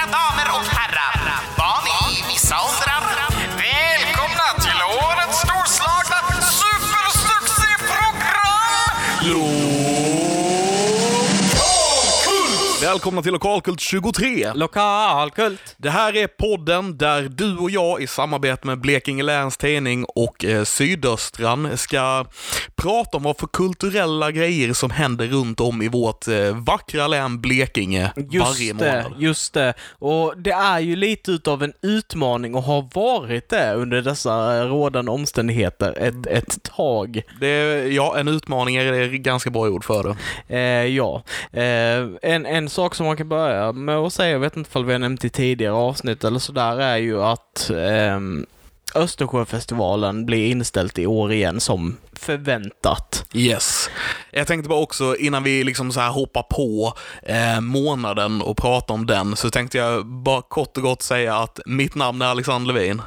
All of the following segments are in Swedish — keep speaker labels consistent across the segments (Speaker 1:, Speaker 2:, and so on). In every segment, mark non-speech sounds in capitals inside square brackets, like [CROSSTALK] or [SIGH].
Speaker 1: Mina damer och herrar, barn i vissa åldrar. Välkomna till årets storslagna supersuccéprogram!
Speaker 2: Välkomna till Lokalkult 23.
Speaker 3: Lokalkult.
Speaker 2: Det här är podden där du och jag i samarbete med Blekinge Läns Tidning och eh, Sydöstran ska prata om vad för kulturella grejer som händer runt om i vårt eh, vackra län Blekinge varje
Speaker 3: Just det,
Speaker 2: månad.
Speaker 3: just det. Och det är ju lite utav en utmaning och har varit det under dessa eh, rådande omständigheter ett, ett tag.
Speaker 2: Det är, ja, en utmaning är är ganska bra ord för det.
Speaker 3: Eh, ja, eh, en, en sak som man kan börja med att säga, jag vet inte om vi har nämnt i tidigare avsnitt eller sådär, är ju att eh, Östersjöfestivalen blir inställt i år igen som förväntat.
Speaker 2: Yes. Jag tänkte bara också, innan vi liksom så här hoppar på eh, månaden och pratar om den, så tänkte jag bara kort och gott säga att mitt namn är Alexander Levin.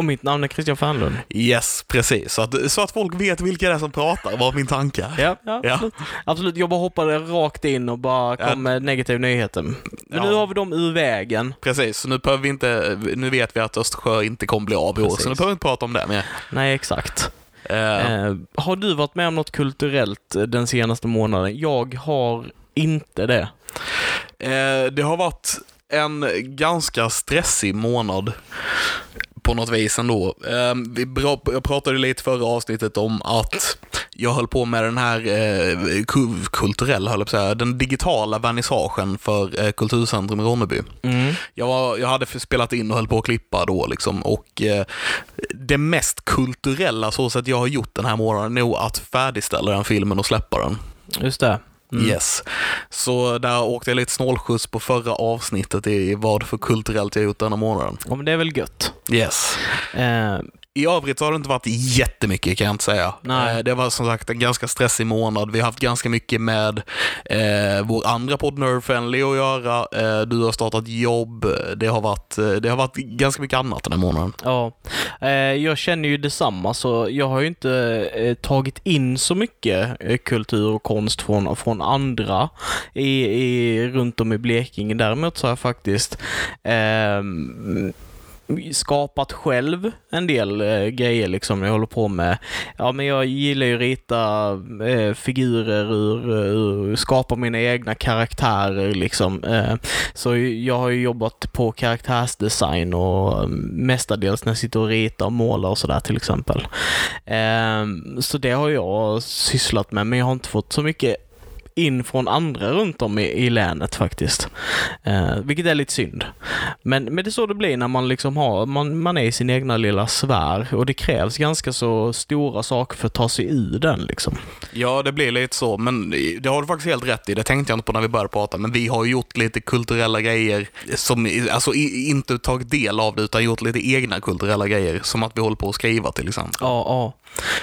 Speaker 3: Och mitt namn är Christian Fernlund.
Speaker 2: Yes, precis. Så att, så att folk vet vilka det är som pratar, var min tanke.
Speaker 3: Ja, ja,
Speaker 2: Ja.
Speaker 3: Absolut. absolut. Jag bara hoppade rakt in och bara kom
Speaker 2: Ja.
Speaker 3: med negativ nyheter. Men
Speaker 2: Ja.
Speaker 3: nu har vi dem ur vägen.
Speaker 2: Precis, så nu behöver vi inte, nu vet vi att Östersjö inte kommer bli av i år, så nu behöver vi inte prata om det mer.
Speaker 3: Nej, exakt.
Speaker 2: Eh,
Speaker 3: Eh, har du varit med om något kulturellt eh, den senaste månaden? Jag har inte det.
Speaker 2: eh, det har varit en ganska stressig månad på något vis ändå. Eh, vi jag pratade lite förra avsnittet om att jag höll på med den här eh, ku- kulturella, höll jag på att säga, den digitala vernissagen för eh, Kulturcentrum i Ronneby.
Speaker 3: Mm.
Speaker 2: Jag, var, jag hade spelat in och höll på att klippa då liksom och eh, det mest kulturella så sätt jag har gjort den här månaden är nog att färdigställa den filmen och släppa den.
Speaker 3: Just det. Mm.
Speaker 2: Yes. Så där åkte jag lite snålskjuts på förra avsnittet i vad för kulturellt jag gjort denna månaden.
Speaker 3: Ja, men det är väl gött.
Speaker 2: Yes.
Speaker 3: Eh,
Speaker 2: I övrigt har det inte varit jättemycket kan jag inte säga.
Speaker 3: Nej.
Speaker 2: Eh, Det var som sagt en ganska stressig månad. Vi har haft ganska mycket med eh, vår andra podd Friendly att göra. Eh, du har startat jobb. Det har, varit, eh, det har varit ganska mycket annat den här månaden.
Speaker 3: ja. Eh, jag känner ju detsamma, så jag har ju inte eh, tagit in så mycket kultur och konst från, från andra i, i, runt om i Blekinge. Däremot så har jag faktiskt ehm, skapat själv en del eh, grejer liksom. Jag håller på med, ja men jag gillar ju att rita eh, figurer ur, eh, ur, skapa mina egna karaktärer liksom. Eh, så jag har ju jobbat på karaktärsdesign och mm, mestadels när jag sitter och ritar och målar och sådär till exempel. Eh, så det har jag sysslat med, men jag har inte fått så mycket in från andra runt om i, i länet faktiskt. Eh, vilket är lite synd. Men, men det är så det blir när man liksom har, man, man är i sin egna lilla sfär och det krävs ganska så stora saker för att ta sig ur den liksom.
Speaker 2: Ja, det blir lite så, men det har du faktiskt helt rätt i. Det tänkte jag inte på när vi började prata, men vi har gjort lite kulturella grejer som, alltså inte tagit del av det, utan gjort lite egna kulturella grejer, som att vi håller på att skriva till exempel.
Speaker 3: Ja, ja.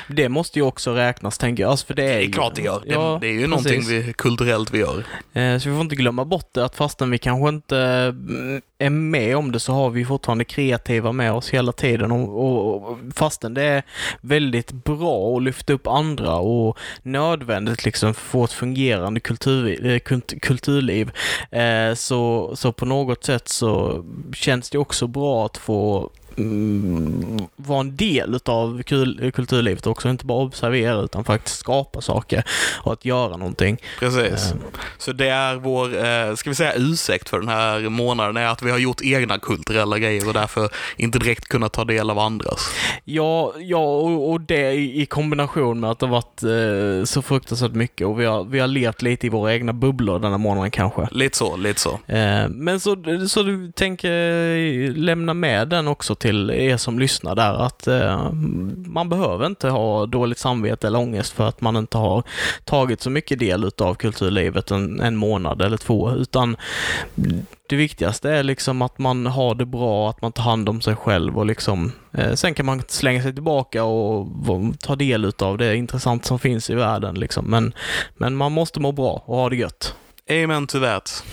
Speaker 3: Det måste ju också räknas tänker jag. Alltså, för det är,
Speaker 2: Det är klart det gör. Det,
Speaker 3: Ja,
Speaker 2: det är ju
Speaker 3: precis.
Speaker 2: någonting vi, kulturellt vi gör.
Speaker 3: Eh, Så vi får inte glömma bort det att fastän vi kanske inte mm, är med om det så har vi fortfarande kreativa med oss hela tiden och, och, och fastän det är väldigt bra att lyfta upp andra och nödvändigt liksom för att få ett fungerande kultur, eh, kult- kulturliv eh, så, så på något sätt så känns det också bra att få vara en del av kul, kulturlivet också, inte bara observera utan faktiskt skapa saker och att göra någonting.
Speaker 2: Precis.
Speaker 3: Eh.
Speaker 2: Så det är vår, eh, ska vi säga ursäkt för den här månaden, är att vi har gjort egna kulturella grejer och därför inte direkt kunnat ta del av andras.
Speaker 3: Ja, ja och, det i kombination med att det har varit eh, så fruktansvärt mycket och vi har, vi har levt lite i våra egna bubblor denna månaden kanske.
Speaker 2: Lite så, lite så.
Speaker 3: Eh, men så, så du tänker lämna med den också till till er som lyssnar där att eh, man behöver inte ha dåligt samvete eller ångest för att man inte har tagit så mycket del utav kulturlivet en, en månad eller två utan det viktigaste är liksom att man har det bra, att man tar hand om sig själv och liksom eh, sen kan man slänga sig tillbaka och ta del utav det intressant som finns i världen liksom. Men, men man måste må bra och ha det gött.
Speaker 2: Amen to that.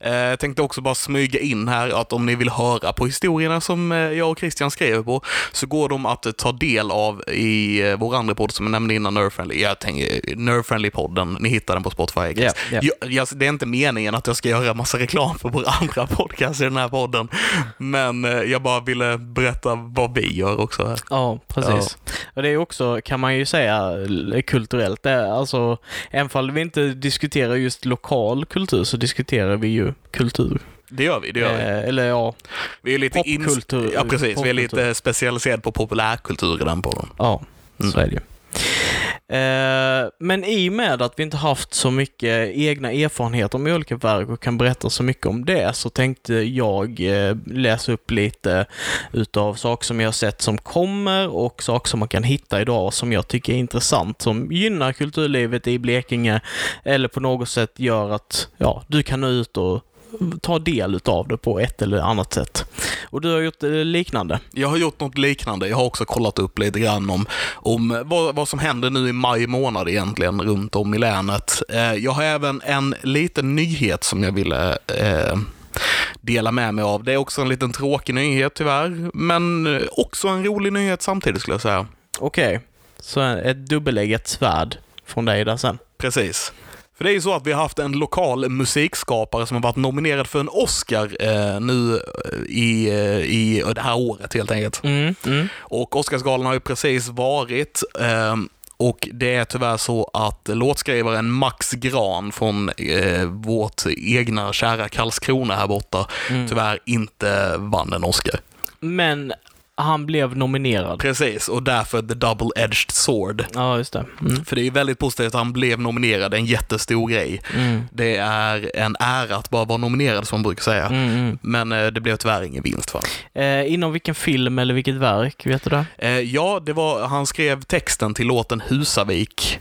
Speaker 2: Eh, Jag tänkte också bara smyga in här att om ni vill höra på historierna som eh, jag och Christian skrev på, så går de att ta del av i eh, vår andra podd som jag nämnde innan, Nerdfriendly. Jag tänker Nerdfriendly-podden, ni hittar den på Spotify.
Speaker 3: Ja, ja.
Speaker 2: Jag, jag, det är inte meningen att jag ska göra massa reklam för våra andra podcast i den här podden, men eh, jag bara ville berätta vad vi gör också. Här.
Speaker 3: Ja, precis. Och det är också, kan man ju säga, kulturellt. Det är alltså, även om vi inte diskuterar just lokal kultur så diskuterar vi ju kultur.
Speaker 2: Det gör vi, det gör vi.
Speaker 3: Eh, eller ja,
Speaker 2: Vi är lite
Speaker 3: popkultur-
Speaker 2: Ja, precis. Vi är
Speaker 3: popkultur.
Speaker 2: lite specialiserade på populärkultur i den podden.
Speaker 3: ja,
Speaker 2: Mm.
Speaker 3: så är det ju. Eh, men i och med att vi inte haft så mycket egna erfarenheter med olika verk och kan berätta så mycket om det så tänkte jag eh, läsa upp lite utav saker som jag har sett som kommer och saker som man kan hitta idag som jag tycker är intressant, som gynnar kulturlivet i Blekinge eller på något sätt gör att ja, du kan nå ut och ta del utav det på ett eller annat sätt. Och du har gjort eh, liknande.
Speaker 2: Jag har gjort något liknande. Jag har också kollat upp lite grann om, om vad, vad som händer nu i maj månad egentligen runt om i länet. Eh, jag har även en liten nyhet som jag ville eh, dela med mig av. Det är också en liten tråkig nyhet tyvärr, men eh, också en rolig nyhet samtidigt skulle jag säga.
Speaker 3: Okej, så ett dubbeleggat svärd från dig där sen.
Speaker 2: Precis. För det är ju så att vi har haft en lokal musikskapare som har varit nominerad för en Oscar eh, nu eh, i, eh, i det här året helt enkelt.
Speaker 3: Mm, mm.
Speaker 2: Och Oscarsgalan har ju precis varit ehm, och det är tyvärr så att låtskrivaren Max Gran från eh, vårt egna kära Karlskrona här borta tyvärr inte vann en Oscar.
Speaker 3: Men han blev nominerad.
Speaker 2: Precis, och därför The Double-Edged Sword.
Speaker 3: Ja, just det. Mm.
Speaker 2: För det är ju väldigt positivt att han blev nominerad, en jättestor grej.
Speaker 3: Mm.
Speaker 2: Det är en ära att bara vara nominerad som man brukar säga.
Speaker 3: Mm, mm.
Speaker 2: Men eh, det blev tyvärr ingen vinst för honom.
Speaker 3: Eh, inom vilken film eller vilket verk, vet du det?
Speaker 2: eh, Ja, det var, han skrev texten till låten Husavik.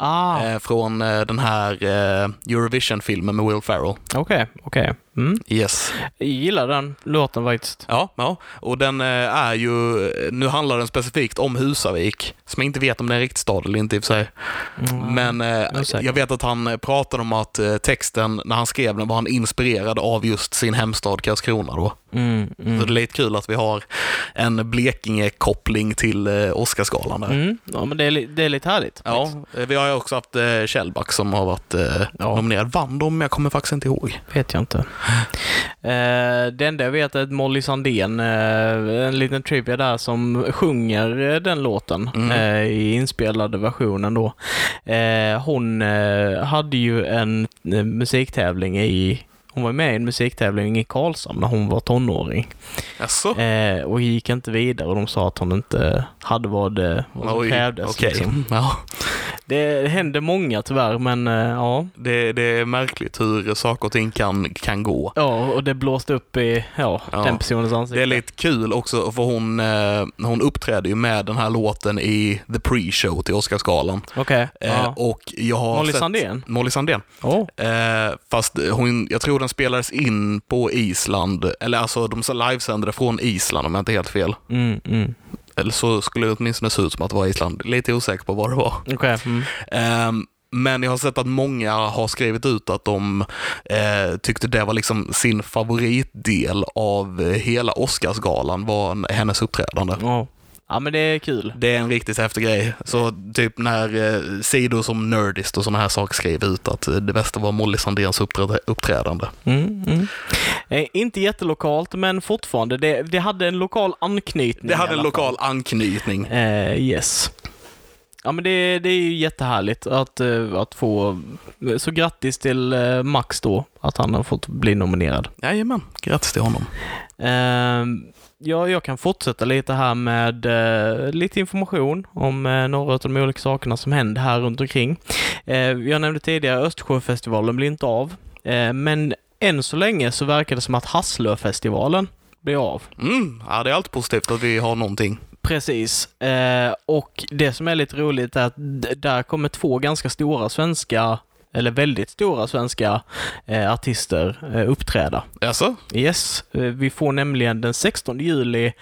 Speaker 3: Ah,
Speaker 2: eh, från eh, den här eh, Eurovision-filmen med Will Ferrell.
Speaker 3: okej, okej. Mm.
Speaker 2: Yes.
Speaker 3: Jag gillar den låten faktiskt.
Speaker 2: Ja, ja. och den eh, är ju, nu handlar den specifikt om Husavik, som jag inte vet om det är en riktig stad eller inte i och för sig.
Speaker 3: Mm.
Speaker 2: Men eh,
Speaker 3: osäker.
Speaker 2: jag vet att han eh, pratade om att texten, när han skrev den, var han inspirerad av just sin hemstad Karlskrona då.
Speaker 3: Mm,
Speaker 2: Så
Speaker 3: mm.
Speaker 2: det är lite kul att vi har en Blekinge-koppling till Oscarsgalan där.
Speaker 3: Mm. Ja, men det är, det är lite härligt.
Speaker 2: Ja, vi har ju också haft Kjellback som har varit
Speaker 3: Ja.
Speaker 2: nominerad. Vann de? Jag kommer faktiskt inte ihåg.
Speaker 3: Vet jag inte. Eh, det enda jag vet är att Molly Sandén, eh, en liten trivia där, som sjunger eh, den låten
Speaker 2: Mm.
Speaker 3: i inspelade versionen då. Hon hade ju en musiktävling i hon var med i en musiktävling i Karlshamn när hon var tonåring.
Speaker 2: Jaså?
Speaker 3: Eh, och gick inte vidare och de sa att hon inte hade vad det, vad som
Speaker 2: Oj,
Speaker 3: krävdes.
Speaker 2: okej.
Speaker 3: Liksom.
Speaker 2: Ja.
Speaker 3: Det hände många tyvärr, men eh, ja.
Speaker 2: Det, det är märkligt hur saker och ting kan, kan gå.
Speaker 3: Ja, och det blåste upp i ja,
Speaker 2: Ja.
Speaker 3: den personens ansikte.
Speaker 2: Det är lite kul också för hon, eh, hon uppträdde ju med den här låten i the pre-show till Oscarsgalan.
Speaker 3: Okej.
Speaker 2: Eh,
Speaker 3: ja.
Speaker 2: och jag har
Speaker 3: Molly
Speaker 2: sett,
Speaker 3: Sandén?
Speaker 2: Molly Sandén.
Speaker 3: Oh.
Speaker 2: Fast hon, jag tror den spelades in på Island, eller alltså de livesände från Island om jag inte helt fel.
Speaker 3: Mm, mm.
Speaker 2: Eller så skulle det åtminstone se ut som att det var Island. Lite osäker på vad det var.
Speaker 3: Okej. Mm.
Speaker 2: Ehm, men jag har sett att många har skrivit ut att de eh, tyckte det var liksom sin favoritdel av hela Oscarsgalan var en- hennes uppträdande.
Speaker 3: Ja. Ja, men det är kul.
Speaker 2: Det är en riktigt häftig grej. Så typ när eh, sidor som Nerdist och sådana här saker skrev ut att eh, det bästa var Molly Sandéns uppträ- uppträdande.
Speaker 3: Mm, mm. Eh, inte jättelokalt, men fortfarande. Det, det hade en lokal anknytning.
Speaker 2: Det hade en lokal anknytning.
Speaker 3: Eh, yes. Ja, men det, det är ju jättehärligt att, eh, att få... Så grattis till eh, Max då, att han har fått bli nominerad.
Speaker 2: Jajamän, grattis till honom.
Speaker 3: Ehm, ja, jag kan fortsätta lite här med eh, lite information om eh, några av de olika sakerna som händer här runt omkring. Eh, jag nämnde tidigare Östersjöfestivalen blir inte av, eh, men än så länge så verkar det som att Hasslöfestivalen blir av.
Speaker 2: Mm, ja, det är alltid positivt att vi har någonting.
Speaker 3: Precis. Eh, och det som är lite roligt är att där kommer två ganska stora svenska eller väldigt stora svenska eh, artister eh, uppträda.
Speaker 2: Jaså?
Speaker 3: Yes, eh, vi får nämligen den 16 juli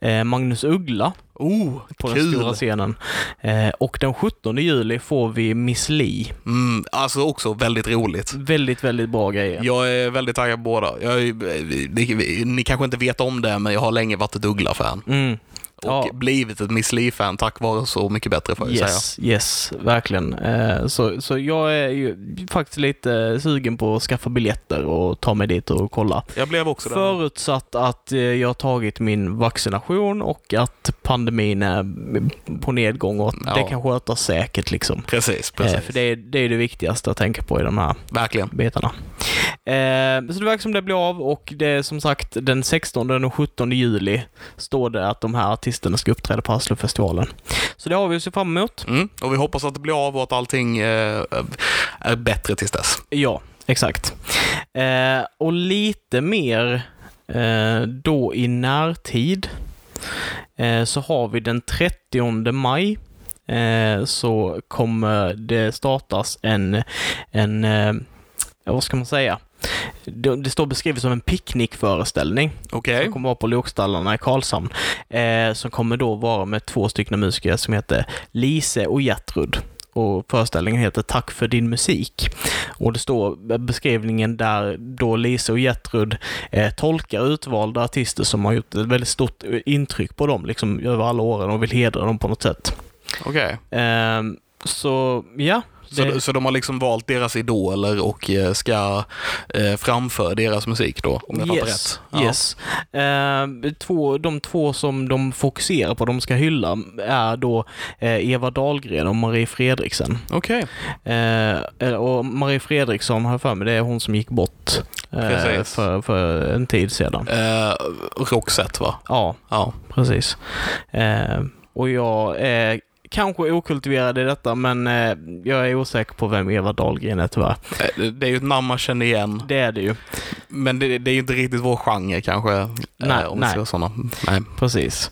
Speaker 3: eh, Magnus Uggla
Speaker 2: Oh,
Speaker 3: på den
Speaker 2: kul!
Speaker 3: stora scenen. Eh, och den 17 juli får vi Miss Li.
Speaker 2: Mm, alltså också väldigt roligt.
Speaker 3: Väldigt, väldigt bra grejer.
Speaker 2: Jag är väldigt taggad på båda. Jag, är- ni, ni kanske inte vet om det, men jag har länge varit ett Uggla-fan.
Speaker 3: Mm.
Speaker 2: Och
Speaker 3: Ja.
Speaker 2: blivit ett Miss Li-fan tack vare Så mycket bättre får jag säga.
Speaker 3: Yes, yes, verkligen. Eh, så, så jag är ju faktiskt lite sugen på att skaffa biljetter och ta mig dit och kolla.
Speaker 2: Jag blev också.
Speaker 3: Förutsatt att eh, jag har tagit min vaccination och att pandemin är på nedgång och att
Speaker 2: Ja.
Speaker 3: det kan skötas säkert liksom.
Speaker 2: Precis,
Speaker 3: Eh,
Speaker 2: precis.
Speaker 3: för det är, det är det viktigaste att tänka på i de här
Speaker 2: Verkligen.
Speaker 3: bitarna. Eh, så det verkar som det blir av och det är som sagt den 16 och 17 juli står det att de här artisterna ska uppträda på Aslofestivalen. Så det har vi att se fram emot.
Speaker 2: Mm. Och vi hoppas att det blir av och att allting eh, är bättre tills dess.
Speaker 3: Ja, exakt. Eh, och lite mer eh, då i närtid eh, så har vi den 30 maj eh, så kommer det startas en, en vad ska man säga? Det, det står beskrivet som en picknickföreställning
Speaker 2: Okej.
Speaker 3: som kommer vara på Lokstallarna i Karlshamn. Eh, som kommer då vara med två stycken musiker som heter Lise och Gertrud. Och föreställningen heter Tack för din musik. Och det står beskrivningen där då Lise och Gertrud eh, tolkar utvalda artister som har gjort ett väldigt stort intryck på dem liksom över alla åren och vill hedra dem på något sätt.
Speaker 2: Okej.
Speaker 3: Eh, så ja.
Speaker 2: Så,
Speaker 3: det-
Speaker 2: så de har liksom valt deras idoler och eh, ska eh, framföra deras musik då, om jag fattar rätt? Ja.
Speaker 3: Yes. Eh, två, de två som de fokuserar på, de ska hylla, är då eh, Eva Dahlgren och Marie Fredriksen.
Speaker 2: Okej.
Speaker 3: Eh, och Marie Fredriksson har jag för mig, det är hon som gick bort eh, för, för en tid sedan.
Speaker 2: Roxette va?
Speaker 3: Ja,
Speaker 2: Ja.
Speaker 3: precis. Och jag är kanske okultiverad i detta, men eh, jag är osäker på vem Eva Dahlgren är tyvärr.
Speaker 2: Eh, Det är ju ett namn man känner igen,
Speaker 3: Det är det ju.
Speaker 2: men det, det är ju inte riktigt vår genre kanske. eh,
Speaker 3: Nej,
Speaker 2: om
Speaker 3: nej.
Speaker 2: såna. Nej.
Speaker 3: Precis.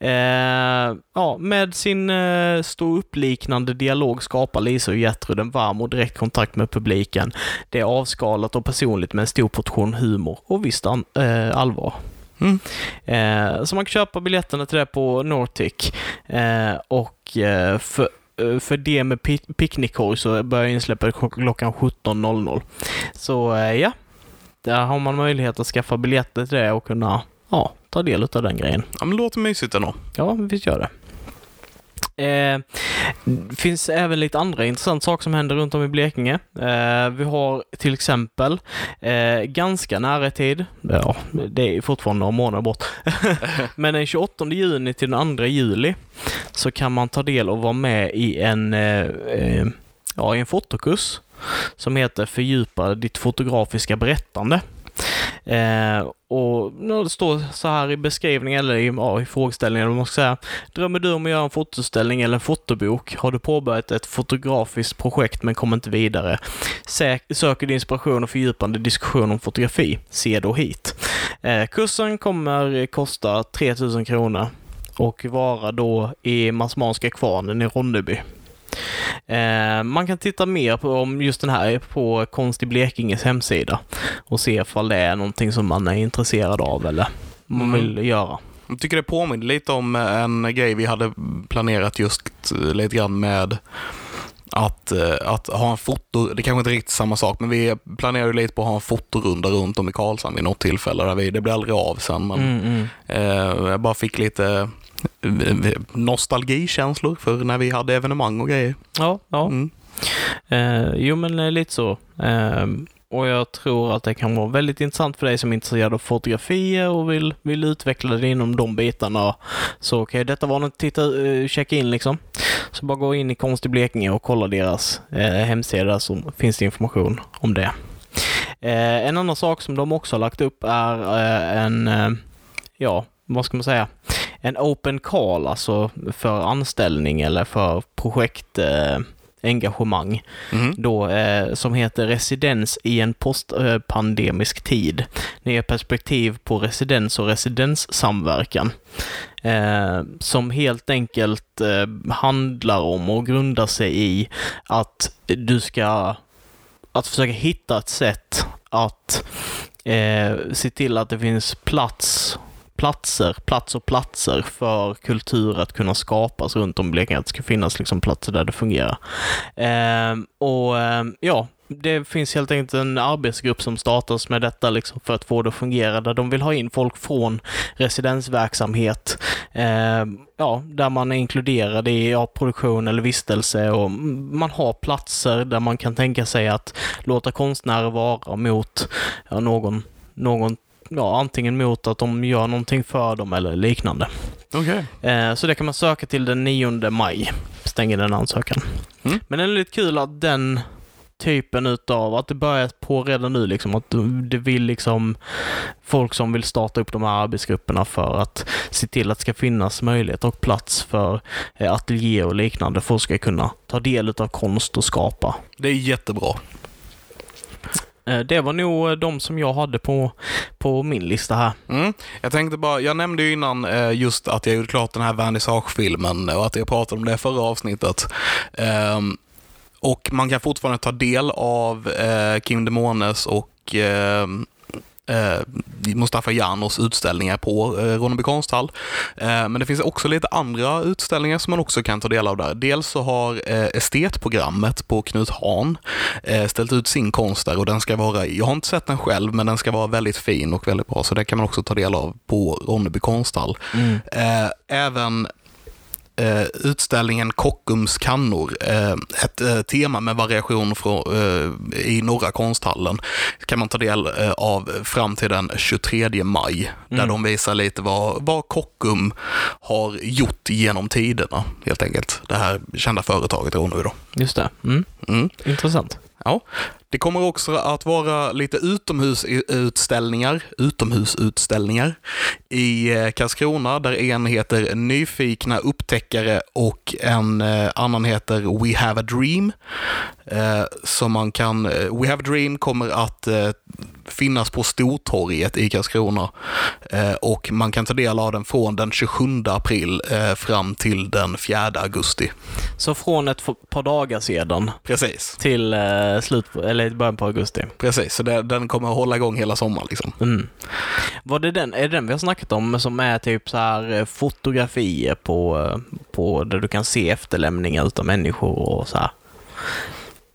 Speaker 3: Eh, ja, med sin eh, stå upp-liknande dialog skapar Lisa och Gertrud en varm och direkt kontakt med publiken. Det är avskalat och personligt med en stor portion humor och visst an- eh, allvar.
Speaker 2: Mm.
Speaker 3: Eh, så man kan köpa biljetterna till det på Nortic. Eh, och eh, för, eh, för det med pi- picknickkorg så börjar insläppet kl- klockan 17.00. Så eh, ja, där har man möjlighet att skaffa biljetter till det och kunna ja, ta del av den grejen.
Speaker 2: Ja, men låter mysigt ändå.
Speaker 3: Ja, visst gör det. Eh, det finns även lite andra intressanta saker som händer runt om i Blekinge. Eh, vi har till exempel eh, ganska nära i tid, ja, det är fortfarande några månader bort, [LAUGHS] men den 28 juni till den 2 juli så kan man ta del och vara med i en, eh, eh ja, i en fotokurs som heter Fördjupa ditt fotografiska berättande. Eh, och det står så här i beskrivningen, eller i, ja, i frågeställningen, eller vad man ska säga. Drömmer du om att göra en fotoställning eller en fotobok? Har du påbörjat ett fotografiskt projekt men kommer inte vidare? Söker du inspiration och fördjupande diskussion om fotografi? Se då hit. Eh, kursen kommer kosta 3000 kronor och vara då i Masmanska kvarnen i Ronneby. Eh, man kan titta mer på om just den här på Konst i Blekinges hemsida och se ifall det är någonting som man är intresserad av eller man
Speaker 2: Mm.
Speaker 3: vill göra.
Speaker 2: Jag tycker det påminner lite om en grej vi hade planerat just eh, lite grann med att, eh, att ha en foto, det kanske inte är riktigt samma sak, men vi planerade lite på att ha en fotorunda runt om i Karlshamn vid något tillfälle. Där vi, det blev aldrig av sen, men
Speaker 3: Mm, mm.
Speaker 2: eh, jag bara fick lite eh, nostalgikänslor för när vi hade evenemang och grejer.
Speaker 3: Ja, ja.
Speaker 2: Mm.
Speaker 3: Eh, jo, men eh, lite så. Eh, och jag tror att det kan vara väldigt intressant för dig som är intresserad av fotografier och vill, vill utveckla det inom de bitarna. Så kan ju detta vara något att titta, eh, checka in liksom. Så bara gå in i Konst i Blekinge och kolla deras eh, hemsida så finns det information om det. Eh, en annan sak som de också har lagt upp är eh, en, eh, ja, vad ska man säga, en open call, alltså för anställning eller för projekt eh, engagemang
Speaker 2: Mhm.
Speaker 3: då, eh, som heter Residens i en postpandemisk tid. Nya perspektiv på residens och residenssamverkan. Eh, som helt enkelt eh, handlar om och grundar sig i att du ska att försöka hitta ett sätt att eh, se till att det finns plats platser, plats och platser för kultur att kunna skapas runt om i Blekinge. Att det ska finnas liksom platser där det fungerar. Eh, och eh, ja, det finns helt enkelt en arbetsgrupp som startas med detta liksom för att få det att fungera, där de vill ha in folk från residensverksamhet, eh, ja, där man är inkluderad i ja, produktion eller vistelse och man har platser där man kan tänka sig att låta konstnärer vara mot ja, någon, någon ja, antingen mot att de gör någonting för dem eller liknande.
Speaker 2: Okej.
Speaker 3: Eh, så det kan man söka till den 9 maj, stänger den ansökan.
Speaker 2: Mm.
Speaker 3: Men det är lite kul att den typen utav, att det börjar på redan nu liksom, att det vill liksom folk som vill starta upp de här arbetsgrupperna för att se till att det ska finnas möjlighet och plats för eh, ateljéer och liknande. Folk ska kunna ta del utav konst och skapa.
Speaker 2: Det är jättebra.
Speaker 3: Eh, det var nog eh, de som jag hade på, på min lista här.
Speaker 2: Mm. Jag tänkte bara, jag nämnde ju innan eh, just att jag gjorde klart den här vernissagefilmen och att jag pratade om det förra avsnittet. Ehm, och man kan fortfarande ta del av Kim Demones och eh, eh, Mustafa Janos utställningar på eh, Ronneby konsthall. Eh, men det finns också lite andra utställningar som man också kan ta del av där. Dels så har eh, estetprogrammet på Knut Hahn eh, ställt ut sin konst där och den ska vara, jag har inte sett den själv, men den ska vara väldigt fin och väldigt bra, så det kan man också ta del av på Ronneby konsthall. Eh, även eh, utställningen Kockums kannor, eh, ett eh, tema med variation från, eh, i Norra konsthallen, kan man ta del eh, av fram till den 23 maj, där de visar lite vad, vad Kockum har gjort genom tiderna, helt enkelt. Det här kända företaget i Ronneby då.
Speaker 3: Just det. Mm.
Speaker 2: Mm.
Speaker 3: Intressant.
Speaker 2: Ja. Det kommer också att vara lite utomhusutställningar, utomhusutställningar i eh, Karlskrona där en heter Nyfikna upptäckare och en eh, annan heter We have a dream. Eh, som man kan, We have a dream kommer att finnas på Stortorget i Karlskrona och man kan ta del av den från den 27 april fram till den 4 augusti.
Speaker 3: Så från ett par dagar sedan
Speaker 2: Precis.
Speaker 3: till slut på, eller början på augusti.
Speaker 2: Precis, så det, den kommer att hålla igång hela sommaren. Liksom.
Speaker 3: Mm. Var det den, är det den vi har snackat om som är typ så här eh, fotografier på, eh, på där du kan se efterlämningar utav människor och så här?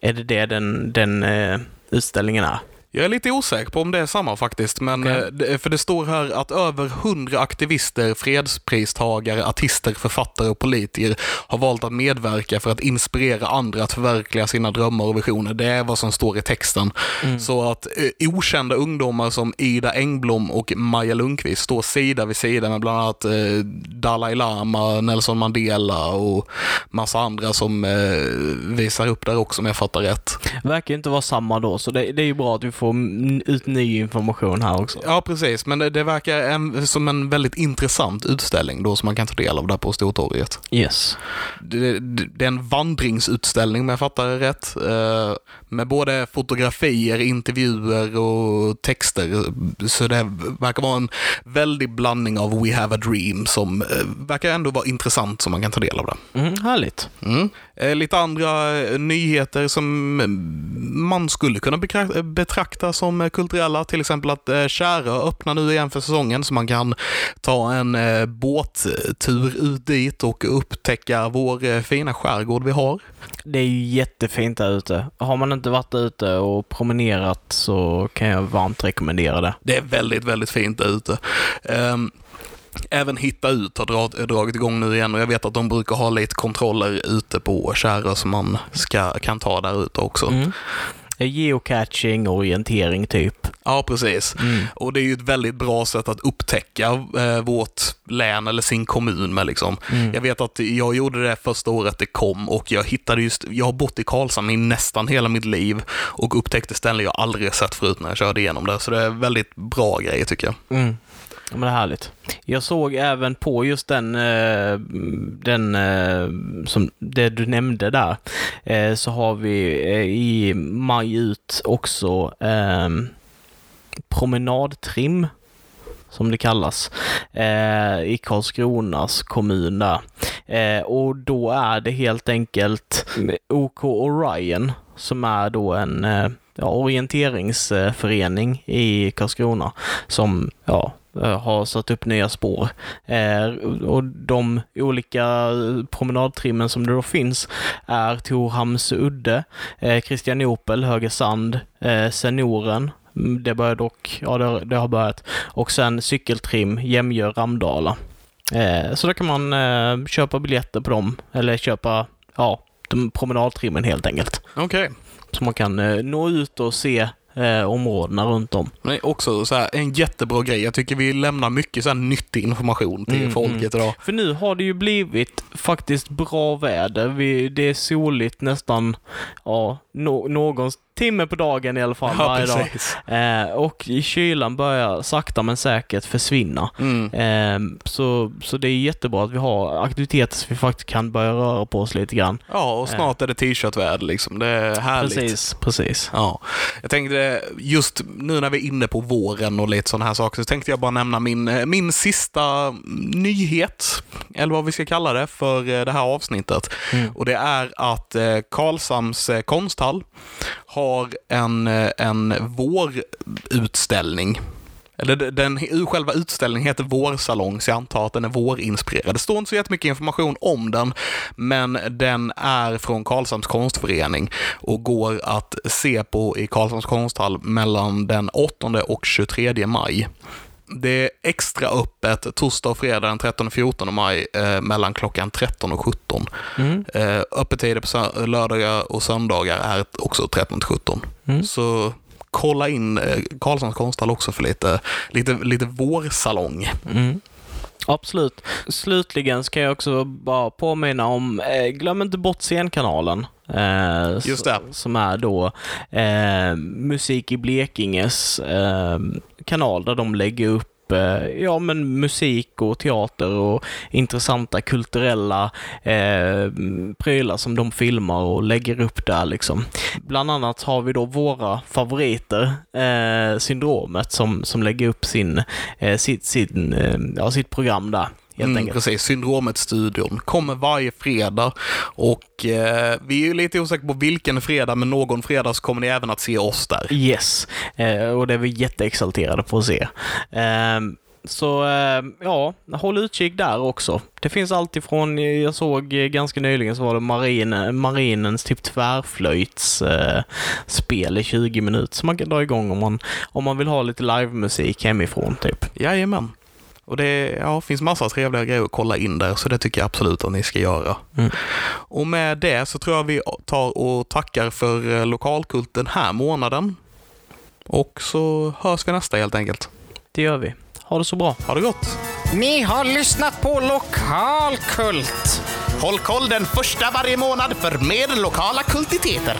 Speaker 3: Är det det den, den eh, utställningen är?
Speaker 2: Jag är lite osäker på om det är samma faktiskt, men,
Speaker 3: Okej.
Speaker 2: eh, för det står här att över hundra aktivister, fredspristagare, artister, författare och politiker har valt att medverka för att inspirera andra att förverkliga sina drömmar och visioner. Det är vad som står i texten. Så att eh, okända ungdomar som Ida Engblom och Maja Lundqvist står sida vid sida med bland annat eh, Dalai Lama, Nelson Mandela och massa andra som eh, visar upp där också om jag fattar rätt.
Speaker 3: Verkar inte vara samma då, så det, det är ju bra att vi får n- ut ny information här också.
Speaker 2: Ja, precis. Men det, det verkar en, som en väldigt intressant utställning då som man kan ta del av där på Stortorget.
Speaker 3: Yes.
Speaker 2: Det, det, är en vandringsutställning om jag fattar det rätt. Eh, med både fotografier, intervjuer och texter. Så det verkar vara en väldig blandning av We have a dream som eh, verkar ändå vara intressant som man kan ta del av det.
Speaker 3: Mm, härligt.
Speaker 2: Mm. Eh, Lite andra nyheter som eh, man skulle kunna bekra- betrakta som eh, kulturella, till exempel att eh, Kärö öppnar nu igen för säsongen så man kan ta en eh, båttur ut dit och upptäcka vår fina skärgård vi har.
Speaker 3: Det är ju jättefint där ute. Har man inte varit där ute och promenerat så kan jag varmt rekommendera det.
Speaker 2: Det är väldigt, väldigt fint där ute. Ehm, Även Hitta Ut har dra- dragit igång nu igen och jag vet att de brukar ha lite kontroller ute på Kärö som man ska, kan ta där ute också.
Speaker 3: Mm. Geocaching, orientering typ.
Speaker 2: Ja, precis.
Speaker 3: Mm.
Speaker 2: Och det är ju ett väldigt bra sätt att upptäcka eh, vårt län eller sin kommun med. Liksom.
Speaker 3: Mm.
Speaker 2: Jag vet att jag gjorde det första året det kom och jag hittade just, jag har bott i Karlshamn i nästan hela mitt liv och upptäckte ställen jag aldrig sett förut när jag körde igenom det. Så det är väldigt bra grejer tycker jag.
Speaker 3: Mm. Ja, men det är härligt. Jag såg även på just den, eh, den eh, som det du nämnde där, eh, så har vi i maj ut också eh, promenadtrim, som det kallas, eh, i Karlskronas kommun där. Eh, och då är det helt enkelt OK Orion som är då en, ja, orienteringsförening i Karlskrona som ja, har satt upp nya spår. Eh, och de olika promenadtrimmen som det då finns är Torhamns udde, eh, Kristianopel, Högesand, eh, Senioren, Mm, det börjar dock, ja det, det har börjat. Och sen cykeltrim, Jämjö, Ramdala. Eh, så då kan man eh, köpa biljetter på dem, eller köpa, ja, promenadtrimmen helt enkelt.
Speaker 2: Okej.
Speaker 3: Så man kan eh, nå ut och se eh, områdena runt om.
Speaker 2: Är också så här, en jättebra grej. Jag tycker vi lämnar mycket så här nyttig information till
Speaker 3: Mm,
Speaker 2: folket idag.
Speaker 3: För nu har det ju blivit faktiskt bra väder. Vi, det är soligt nästan, ja, no, någon timme på dagen i alla fall varje dag. Eh, och kylan börjar sakta men säkert försvinna.
Speaker 2: Mm.
Speaker 3: Eh, så, så det är jättebra att vi har aktiviteter så vi faktiskt kan börja röra på oss lite grann.
Speaker 2: Ja, och snart är det t-shirtväder liksom. Det är härligt.
Speaker 3: Precis, precis.
Speaker 2: Ja, jag tänkte just nu när vi är inne på våren och lite sådana här saker så tänkte jag bara nämna min, eh, min sista nyhet, eller vad vi ska kalla det, för eh, det här avsnittet.
Speaker 3: Mm.
Speaker 2: Och det är att eh, Karlshamns eh, konsthall har en, eh, en vårutställning. Eller den, den, själva utställningen heter Vårsalong, så jag antar att den är vårinspirerad. Det står inte så jättemycket information om den, men den är från Karlshamns konstförening och går att se på i Karlshamns konsthall mellan den 8 och 23 maj. Det är extra öppet torsdag och fredag den 13 och 14 maj eh, mellan klockan 13 och 17.
Speaker 3: Mm.
Speaker 2: Eh, öppettider på lördagar och söndagar är också 13 till 17.
Speaker 3: Mm.
Speaker 2: Så kolla in eh, Karlssons konsthall också för lite, lite, lite vårsalong.
Speaker 3: Mm. Absolut. Slutligen ska jag också bara påminna om, eh, glöm inte bort scenkanalen. Eh,
Speaker 2: Just det.
Speaker 3: Som är då eh, Musik i Blekinges eh, kanal där de lägger upp eh, ja, men musik och teater och intressanta kulturella eh, prylar som de filmar och lägger upp där liksom. Bland annat har vi då våra favoriter, eh, Syndromet, som, som lägger upp sin, eh, sitt, sin, eh, ja, sitt program där. Helt
Speaker 2: Mm,
Speaker 3: enkelt.
Speaker 2: precis, Syndromet-studion kommer varje fredag och eh, vi är ju lite osäkra på vilken fredag, men någon fredag så kommer ni även att se oss där.
Speaker 3: Yes, eh, och det är vi jätteexalterade på att se. Eh, så eh, ja, håll utkik där också. Det finns allt ifrån, jag såg eh, ganska nyligen så var det marin, marinens typ tvärflöjts eh, spel i 20 minuter som man kan dra igång om man, om man vill ha lite livemusik hemifrån typ.
Speaker 2: Jajamän. Och det ja, finns massa trevliga grejer att kolla in där, så det tycker jag absolut att ni ska göra.
Speaker 3: Mm.
Speaker 2: Och med det så tror jag vi tar och tackar för eh, lokalkult den här månaden. Och så hörs vi nästa helt enkelt.
Speaker 3: Det gör vi. Ha det så bra.
Speaker 2: Ha det gott!
Speaker 1: Ni har lyssnat på Lokalkult. Håll koll den första varje månad för mer lokala kultiteter.